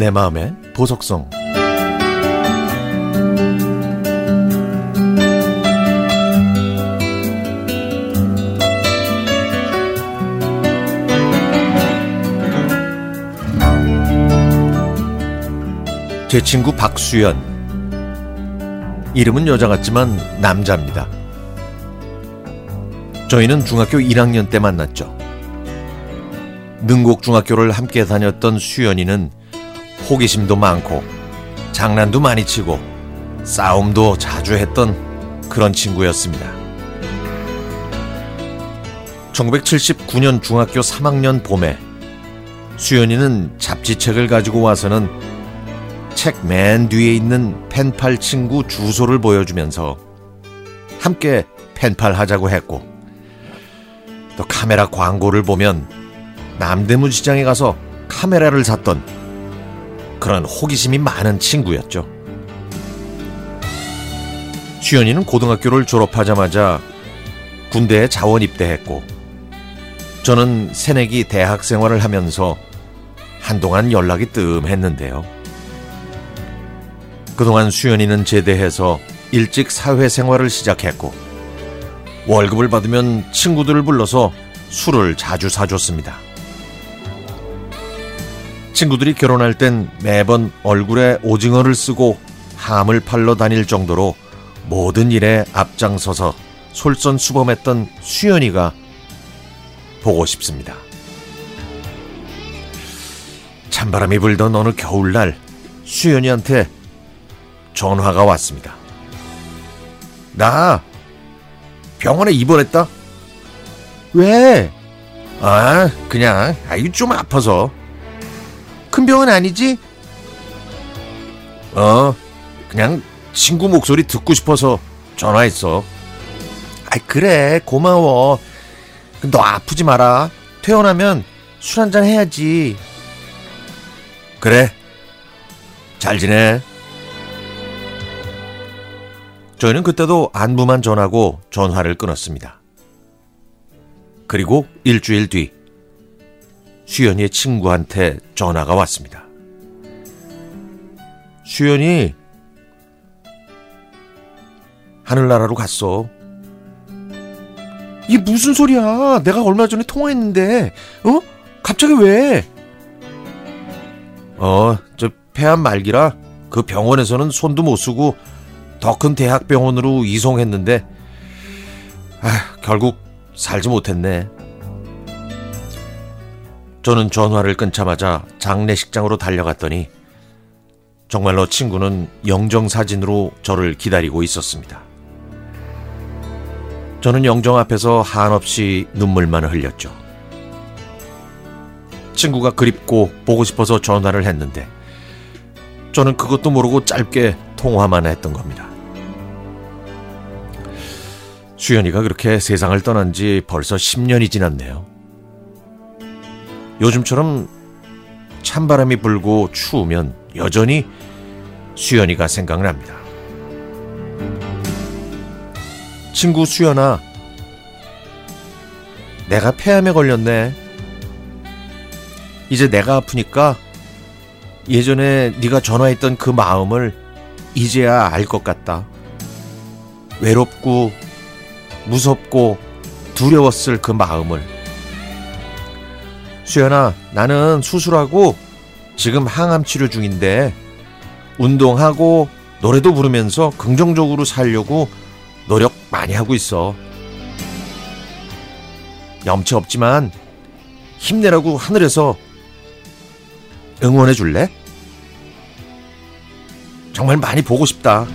내 마음의 보석성 제 친구 박수연 이름은 여자 같지만 남자입니다. 저희는 중학교 1학년 때 만났죠. 능곡중학교를 함께 다녔던 수연이는 호기심도 많고 장난도 많이 치고 싸움도 자주 했던 그런 친구였습니다. 1979년 중학교 3학년 봄에 수연이는 잡지책을 가지고 와서는 책 맨 뒤에 있는 펜팔 친구 주소를 보여주면서 함께 펜팔 하자고 했고 또 카메라 광고를 보면 남대문 시장에 가서 카메라를 샀던 그런 호기심이 많은 친구였죠. 수연이는 고등학교를 졸업하자마자 군대에 자원 입대했고 저는 새내기 대학 생활을 하면서 한동안 연락이 뜸했는데요. 그동안 수연이는 제대해서 일찍 사회생활을 시작했고 월급을 받으면 친구들을 불러서 술을 자주 사줬습니다. 친구들이 결혼할 땐 매번 얼굴에 오징어를 쓰고 함을 팔러 다닐 정도로 모든 일에 앞장서서 솔선수범했던 수연이가 보고 싶습니다. 찬바람이 불던 어느 겨울날 수연이한테 전화가 왔습니다. 나 병원에 입원했다. 왜? 아, 그냥 아이 좀 아파서. 큰 병은 아니지? 어, 그냥 친구 목소리 듣고 싶어서 전화했어. 아이 그래 고마워. 너 아프지 마라. 퇴원하면 술 한잔 해야지. 그래. 잘 지내. 저희는 그때도 안부만 전하고 전화를 끊었습니다. 그리고 일주일 뒤 수연이의 친구한테 전화가 왔습니다. 수연이 하늘나라로 갔어. 이게 무슨 소리야? 내가 얼마 전에 통화했는데, 어? 갑자기 왜? 어, 저 폐암 말기라 그 병원에서는 손도 못 쓰고 더 큰 대학병원으로 이송했는데, 아, 결국 살지 못했네. 저는 전화를 끊자마자 장례식장으로 달려갔더니 정말로 친구는 영정사진으로 저를 기다리고 있었습니다. 저는 영정 앞에서 한없이 눈물만 흘렸죠. 친구가 그립고 보고 싶어서 전화를 했는데 저는 그것도 모르고 짧게 통화만 했던 겁니다. 수연이가 그렇게 세상을 떠난 지 벌써 10년이 지났네요. 요즘처럼 찬바람이 불고 추우면 여전히 수연이가 생각납니다. 친구 수연아, 내가 폐암에 걸렸네. 이제 내가 아프니까 예전에 네가 전화했던 그 마음을 이제야 알 것 같다. 외롭고 무섭고 두려웠을 그 마음을. 수연아, 나는 수술하고 지금 항암 치료 중인데 운동하고 노래도 부르면서 긍정적으로 살려고 노력 많이 하고 있어. 염치 없지만 힘내라고 하늘에서 응원해 줄래? 정말 많이 보고 싶다.